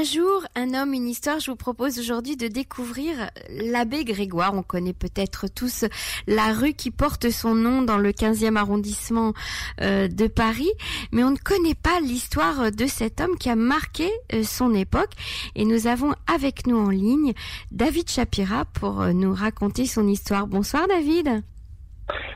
Un jour, un homme, une histoire, je vous propose aujourd'hui de découvrir l'abbé Grégoire. On connaît peut-être tous la rue qui porte son nom dans le 15e arrondissement euh, de Paris, mais on ne connaît pas l'histoire de cet homme qui a marqué euh, son époque. Et nous avons avec nous en ligne David Chapira pour euh, nous raconter son histoire. Bonsoir David.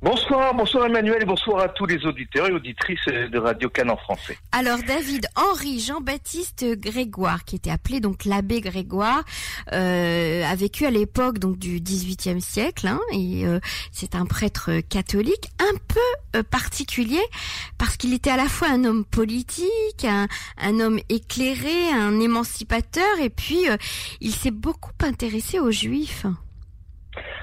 Bonsoir, bonsoir Emmanuel bonsoir à tous les auditeurs et auditrices de Radio Cannes français. Alors David Henri Jean-Baptiste Grégoire, qui était appelé donc l'abbé Grégoire, euh, a vécu à l'époque donc du XVIIIe siècle hein, et euh, c'est un prêtre catholique un peu euh, particulier parce qu'il était à la fois un homme politique, un, homme éclairé, un émancipateur et puis il s'est beaucoup intéressé aux juifs.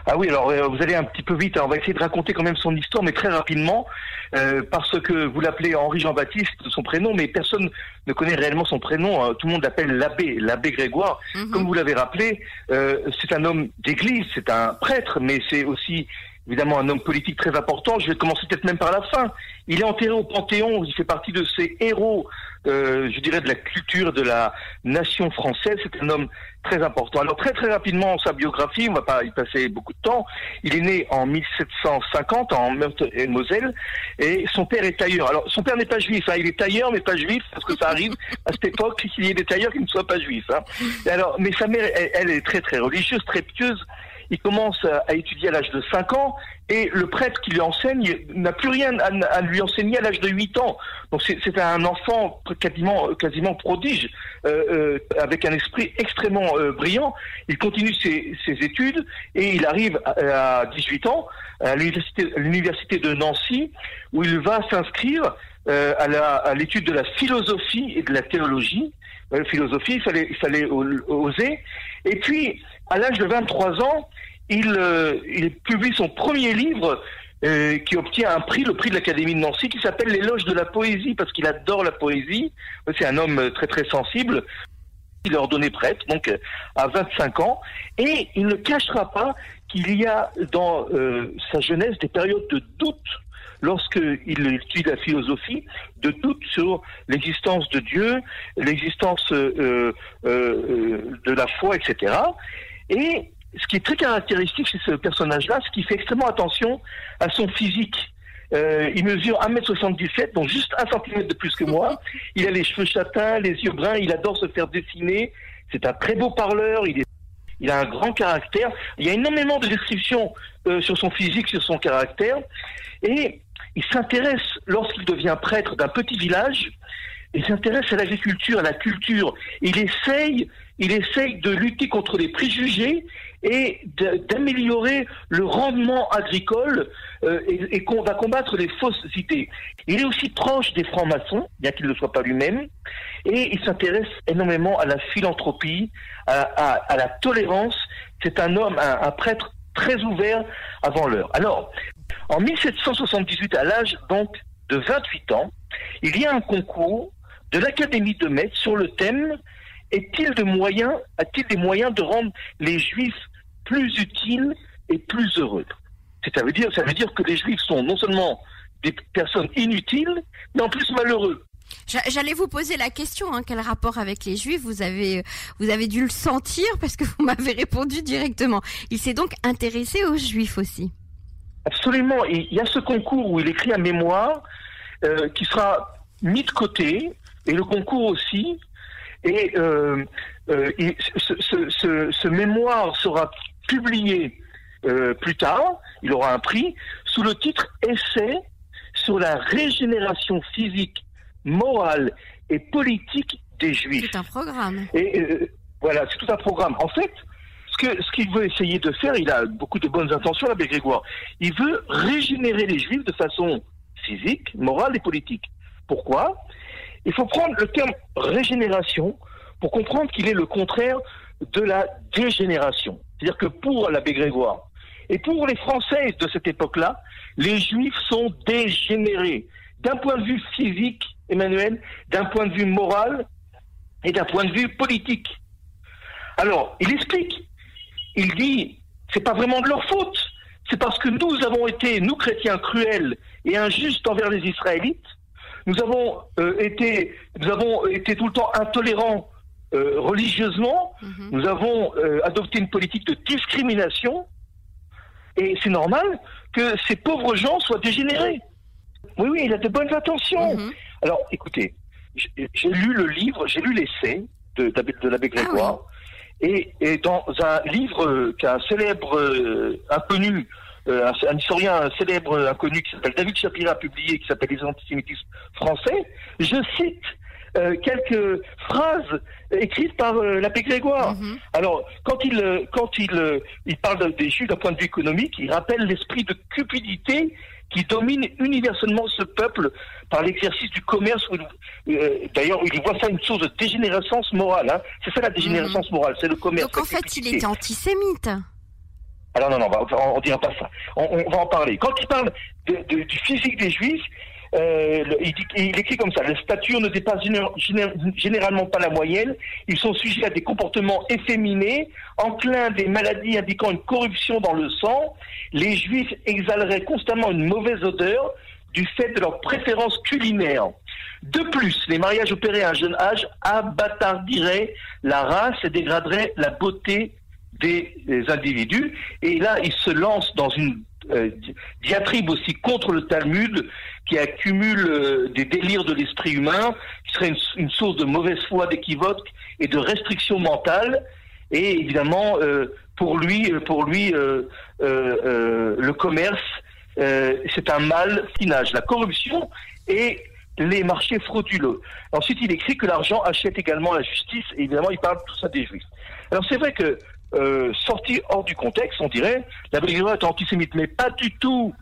Ah oui, alors euh, vous allez un petit peu vite. on va essayer de raconter quand même son histoire, mais très rapidement, euh, parce que vous l'appelez Henri Jean-Baptiste, son prénom, mais personne ne connaît réellement son prénom. Hein. Tout le monde l'appelle l'abbé, l'abbé Grégoire. Mhm. Comme vous l'avez rappelé, euh, c'est un homme d'église, c'est un prêtre, mais c'est aussi évidemment un homme politique très important. Je vais commencer peut-être même par la fin. Il est enterré au Panthéon, il fait partie de ces héros, euh, je dirais, de la culture de la nation française. C'est un homme très important. Alors très très rapidement, sa biographie, on va pas y passer beaucoup de temps. Il est né en 1750 en Meurthe-et-Moselle et son père est tailleur. Alors son père n'est pas juif, hein. il est tailleur mais pas juif parce que ça arrive à cette époque qu'il y ait des tailleurs qui ne soient pas juifs. Hein. Alors, mais sa mère, elle est très très religieuse, très pieuse il commence à étudier à l'âge de 5 ans et le prêtre qui lui enseigne n'a plus rien à, lui enseigner à l'âge de 8 ans. Donc c'est un enfant quasiment, quasiment prodige, euh, euh, avec un esprit extrêmement euh, brillant. Il continue ses, ses, études et il arrive à, à 18 ans à l'université de Nancy où il va s'inscrire à l'étude de la philosophie et de la théologie. La philosophie, il fallait, il fallait oser. Et puis, à l'âge de 23 ans, il, euh, il publie son premier livre euh, qui obtient un prix, le prix de l'Académie de Nancy, qui s'appelle L'éloge de la poésie, parce qu'il adore la poésie. C'est un homme très très sensible. Il est ordonné prêtre, donc euh, à 25 ans, et il ne cachera pas qu'il y a dans sa jeunesse des périodes de doute lorsqu'il étudie la philosophie, de doute sur l'existence de Dieu, l'existence de la foi, etc. Et ce qui est très caractéristique chez ce personnage-là, c'est qu'il fait extrêmement attention à son physique. Euh, il mesure 1m77, donc juste un centimètre de plus que moi. Il a les cheveux châtains, les yeux bruns, il adore se faire dessiner. C'est un très beau parleur, il, est, il a un grand caractère. Il y a énormément de descriptions euh, sur son physique, sur son caractère. Et il s'intéresse, lorsqu'il devient prêtre d'un petit village, il s'intéresse à l'agriculture, à la culture. Il essaye, il essaye de lutter contre les préjugés et d'améliorer le rendement agricole euh, et, qu'on va combattre les fausses idées. Il est aussi proche des francs-maçons, bien qu'il ne le soit pas lui-même, et il s'intéresse énormément à la philanthropie, à, la tolérance. C'est un homme, un, prêtre très ouvert avant l'heure. Alors, en 1778, à l'âge donc de 28 ans, il y a un concours de l'Académie de Metz sur le thème est-il de moyens, a-t-il des moyens de rendre les Juifs plus utiles et plus heureux? Ça veut dire, ça veut dire que les Juifs sont non seulement des personnes inutiles, mais en plus malheureux. J'allais vous poser la question, hein, quel rapport avec les Juifs? Vous avez, vous avez dû le sentir parce que vous m'avez répondu directement. Il s'est donc intéressé aux Juifs aussi. Absolument. Il y a ce concours où il écrit un mémoire euh, qui sera mis de côté, et le concours aussi. Et euh, euh, ce, ce, ce, mémoire sera publié euh, plus tard, il aura un prix, sous le titre Essai sur la régénération physique, morale et politique des Juifs. C'est un programme. Et voilà, c'est tout un programme. En fait, ce que ce qu'il veut essayer de faire, il a beaucoup de bonnes intentions, l'abbé Grégoire. Il veut régénérer les Juifs de façon physique, morale et politique. Pourquoi? Il faut prendre le terme régénération pour comprendre qu'il est le contraire de la dégénération. C'est-à-dire que pour l'abbé Grégoire et pour les Français de cette époque-là, les Juifs sont dégénérés d'un point de vue physique, Emmanuel, d'un point de vue moral et d'un point de vue politique. Alors, il explique. Il dit, c'est pas vraiment de leur faute. C'est parce que nous avons été, nous chrétiens, cruels et injustes envers les Israélites. Nous avons euh, été, nous avons été tout le temps intolérants euh, religieusement, Mhm. nous avons euh, adopté une politique de discrimination, et c'est normal que ces pauvres gens soient dégénérés. Oui, oui, il a de bonnes intentions. Mhm. Alors, écoutez, j'ai lu le livre, j'ai lu l'essai de, l'abbé Ah Grégoire, et, et dans un livre qu'un célèbre euh, inconnu, euh, un, un historien célèbre euh, inconnu qui s'appelle David Shapira a publié, qui s'appelle Les antisémitismes français, je cite euh, quelques phrases écrites par euh, l'abbé Grégoire. Mhm. Alors, quand il, euh, quand il, il parle de- des Juifs d'un point de vue économique, il rappelle l'esprit de cupidité qui domine universellement ce peuple par l'exercice du commerce. D'ailleurs, il voit ça une source de dégénérescence morale. hein. C'est ça la dégénérescence morale, c'est le commerce. Donc en fait, il était antisémite. Alors non, non, on on dira pas ça. On, va en parler. Quand il parle de- du physique des Juifs, euh, il, écrit comme ça les statures ne géné- généralement pas la moyenne. Ils sont sujets à des comportements efféminés, enclins des maladies indiquant une corruption dans le sang. Les Juifs exhaleraient constamment une mauvaise odeur du fait de leur préférence culinaire. De plus, les mariages opérés à un jeune âge abattardiraient la race et dégraderaient la beauté des, individus. Et là, il se lance dans une euh, di- diatribe aussi contre le Talmud, qui accumule euh, des délires de l'esprit humain, qui serait une, source de mauvaise foi, d'équivoque et de restriction mentale. Et évidemment, euh, pour lui, pour lui, le commerce, c'est un mal finage, la corruption et les marchés frauduleux. Ensuite, il écrit que l'argent achète également la justice, et évidemment, il parle tout ça des juifs. Alors, c'est vrai que, euh, sorti hors du contexte, on dirait, la Brigade est antisémite, mais pas du tout.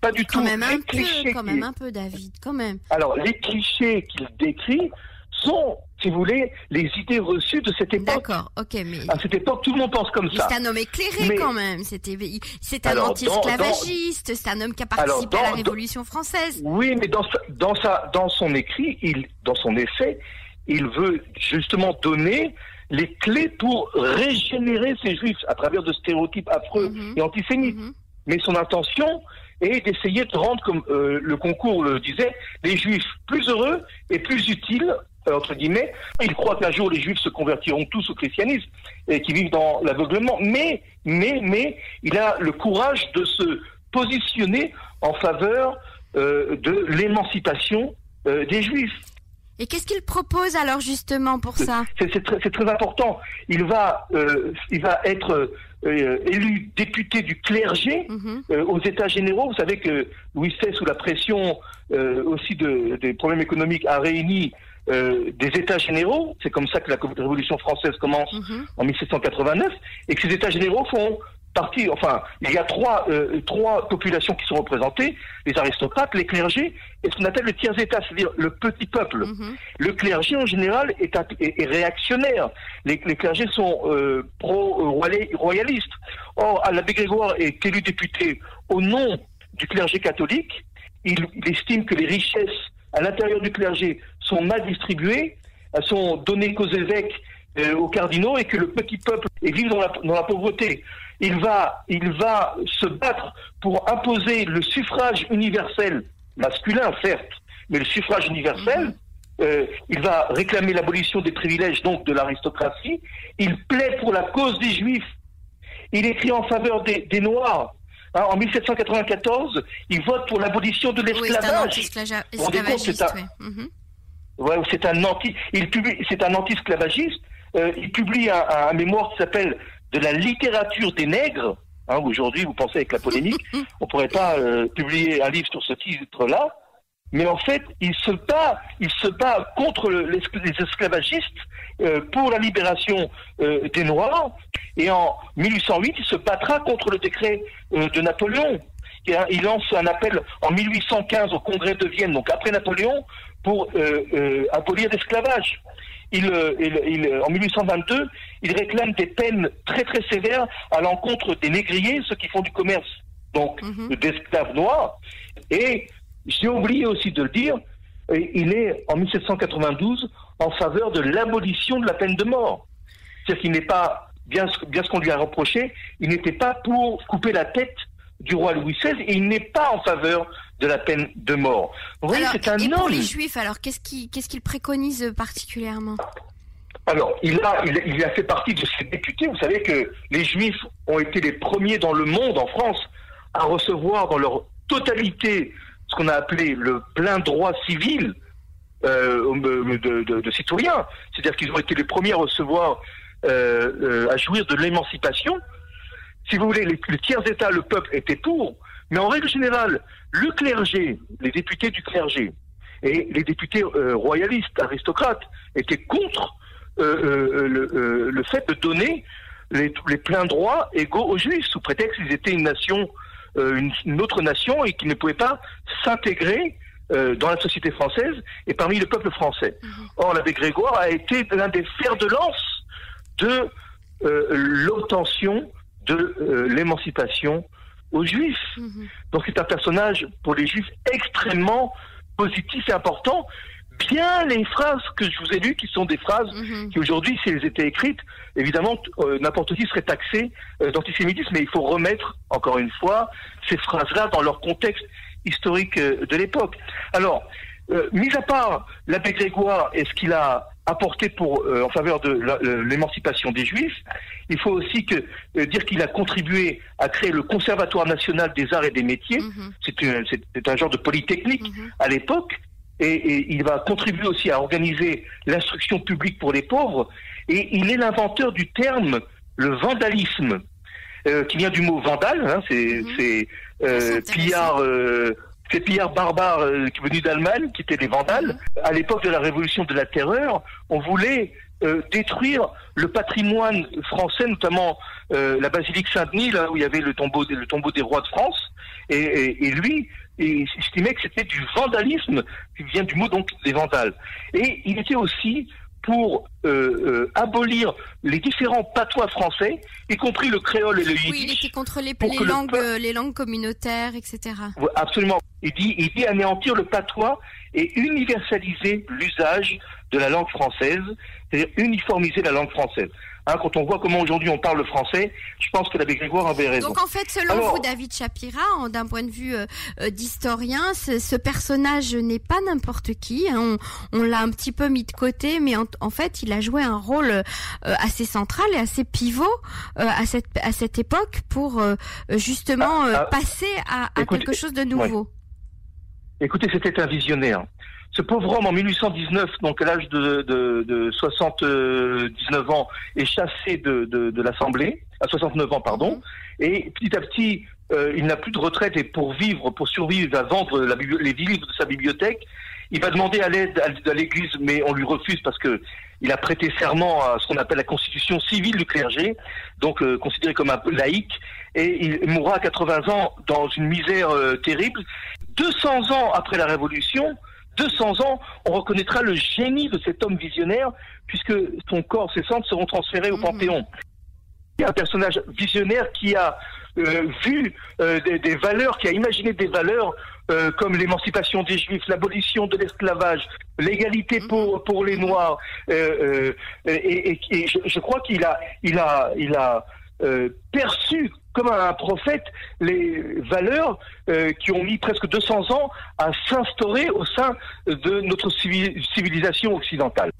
Pas du Quand tout. même un peu, quand même un peu, David, quand même. Alors, les clichés qu'il décrit sont, si vous voulez, les idées reçues de cette époque. D'accord, ok, mais. À cette époque, tout le monde pense comme ça. C'est un homme éclairé Mais- quand même. C'est un dans- anti-esclavagiste. C'est un homme qui a participé à la Révolution française. Oui, mais dans, sa- dans, sa, dans son écrit, il, dans son essai, il veut justement donner les clés pour régénérer ces juifs à travers de stéréotypes affreux Mhm. et antisémites. Mhm. Mais son intention est d'essayer de rendre, comme euh, le concours le disait, les juifs plus heureux et plus utiles, euh, entre guillemets. Il croit qu'un jour les juifs se convertiront tous au christianisme et qui vivent dans l'aveuglement. Mais, mais, mais, il a le courage de se positionner en faveur euh, de l'émancipation euh, des juifs. Et qu'est-ce qu'il propose alors justement pour ça C'est très, important. Il va, euh, il va être euh, élu député du clergé Mhm. euh, aux États généraux. Vous savez que Louis XVI, sous la pression aussi de, des problèmes économiques, a réuni des États généraux. C'est comme ça que la Révolution française commence Mhm. en 1789, et que ces États généraux font partie, enfin, il y a trois, euh, trois populations qui sont représentées, les aristocrates, les clergés, et ce qu'on appelle le tiers-État, c'est-à-dire le petit peuple. Mhm. Le clergé, en général, est, un- est- est réactionnaire. Les, les clergés sont euh, pro-royalistes. Or, l'abbé Grégoire est élu député au nom du clergé catholique. Il, il estime que les richesses à l'intérieur du clergé sont mal distribuées, elles sont données qu'aux évêques, euh, aux cardinaux, et que le petit peuple dans la, dans la pauvreté. Il va, il va se battre pour imposer le suffrage universel, masculin certes, mais le suffrage universel. Euh, il va réclamer l'abolition des privilèges, donc de l'aristocratie. Il plaide pour la cause des Juifs. Il écrit en faveur des, des Noirs. Hein, en 1794, il vote pour l'abolition de l'esclavage. c'est un- ouais. Mhm. Ouais, c'est un anti, il publie, c'est un anti-esclavagiste. Euh, il publie un, un mémoire qui s'appelle De la littérature des nègres. Hein, Aujourd'hui, vous pensez avec la polémique, on pourrait pas euh, publier un livre sur ce titre-là. Mais en fait, il se bat, il se bat contre le- les, les esclavagistes euh, pour la libération euh, des Noirs. Et en 1808, il se battra contre le décret euh, de Napoléon. Et, hein, il lance un appel en 1815 au Congrès de Vienne, donc après Napoléon, pour euh, euh, abolir l'esclavage. Il, euh, il- il, euh, en 1822, il réclame des peines très très sévères à l'encontre des négriers, ceux qui font du commerce, donc Mhm. d'esclaves noirs. Et j'ai oublié aussi de le dire, et il est en 1792 en faveur de l'abolition de la peine de mort. C'est-à-dire qu'il n'est pas, bien ce, bien ce qu'on lui a reproché, il n'était pas pour couper la tête du roi Louis XVI et il n'est pas en faveur de la peine de mort. Vous voyez, Alors, c'est un et pour les juifs, alors qu'est-ce qu'il préconise particulièrement? Alors, il a, il, a fait partie de ces députés. Vous savez que les Juifs ont été les premiers dans le monde, en France, à recevoir dans leur totalité ce qu'on a appelé le plein droit civil euh, de, de, citoyens. C'est-à-dire qu'ils ont été les premiers à recevoir, euh, euh, à jouir de l'émancipation. Si vous voulez, les, les tiers États, le peuple était pour, mais en règle générale, le clergé, les députés du clergé et les députés royalistes, aristocrates, étaient contre le, le, fait de donner les, les pleins droits égaux aux Juifs, sous prétexte qu'ils étaient une nation euh, une, autre nation et qui ne pouvait pas s'intégrer euh, dans la société française et parmi le peuple français. Mhm. Or, l'abbé Grégoire a été l'un des fers de lance de euh, l'obtention de l'émancipation aux Juifs. Mhm. Donc c'est un personnage pour les Juifs extrêmement positif et important bien les phrases que je vous ai lues, qui sont des phrases mhm. qui aujourd'hui, si elles étaient écrites, évidemment, euh, n'importe qui serait taxé euh, d'antisémitisme, mais il faut remettre, encore une fois, ces phrases-là dans leur contexte historique euh, de l'époque. Alors, mis à part l'abbé Grégoire et ce qu'il a apporté pour en faveur de l'émancipation des Juifs, il faut aussi que, dire qu'il a contribué à créer le Conservatoire national des arts et des métiers. Mhm. C'est un genre de polytechnique mhm. à l'époque et, il va contribuer aussi à organiser l'instruction publique pour les pauvres. Et il est l'inventeur du terme le vandalisme, euh, qui vient du mot vandal, hein, c'est euh, pillard. Ces pillards barbares euh, qui venus d'Allemagne, qui étaient des vandales. À l'époque de la révolution de la terreur, on voulait euh, détruire le patrimoine français, notamment euh, la basilique Saint-Denis, là où il y avait le tombeau, le tombeau des rois de France. Et, et lui, et estimait que c'était du vandalisme, qui vient du mot donc des vandales. Et il était aussi pour euh, euh, abolir les différents patois français, y compris le créole et le yiddish. Oui, il était contre les, les langues, les langues communautaires, etc. Absolument. Il dit, il dit anéantir le patois et universaliser l'usage de la langue française, c'est-à-dire uniformiser la langue française. Hein, quand on voit comment aujourd'hui on parle le français, je pense que l'abbé Grégoire avait raison. Donc en fait, selon vous, David Chapira, d'un point de vue euh, euh, d'historien, ce, personnage n'est pas n'importe qui. Hein. On, l'a un petit peu mis de côté, mais en, fait, il a joué un rôle euh, assez central et assez pivot à cette à cette époque pour justement ah, ah. passer à, quelque chose de nouveau. Écoutez, c'était un visionnaire. Ce pauvre homme, en 1819, donc à l'âge de, de, de, 79 ans, est chassé de, de, l'Assemblée, à 69 ans, pardon, mhm. et petit à petit, euh, il n'a plus de retraite et pour vivre, pour survivre, il va vendre la, les livres de sa bibliothèque. Il va demander à l'aide à l'Église, mais on lui refuse parce que il a prêté serment à ce qu'on appelle la constitution civile du clergé, donc euh, considéré comme un laïque, et il mourra à 80 ans dans une misère euh, terrible. 200 ans après la Révolution, 200 ans, on reconnaîtra le génie de cet homme visionnaire, puisque son corps, ses cendres seront transférés au mhm. Panthéon. Il y a un personnage visionnaire qui a euh, vu euh, des, valeurs, qui a imaginé des valeurs euh, comme l'émancipation des Juifs, l'abolition de l'esclavage, l'égalité mhm. pour pour les Noirs. et, je, crois qu'il a il a il a perçu comme un prophète les valeurs euh, qui ont mis presque 200 ans à s'instaurer au sein de notre civilisation occidentale.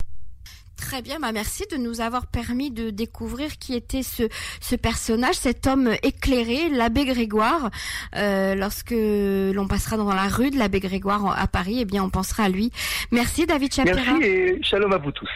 Très bien, bah merci de nous avoir permis de découvrir qui était ce, ce personnage, cet homme éclairé, l'abbé Grégoire. Euh, lorsque l'on passera dans la rue de l'abbé Grégoire à Paris, eh bien on pensera à lui. Merci David Chapira. Merci et shalom à vous tous.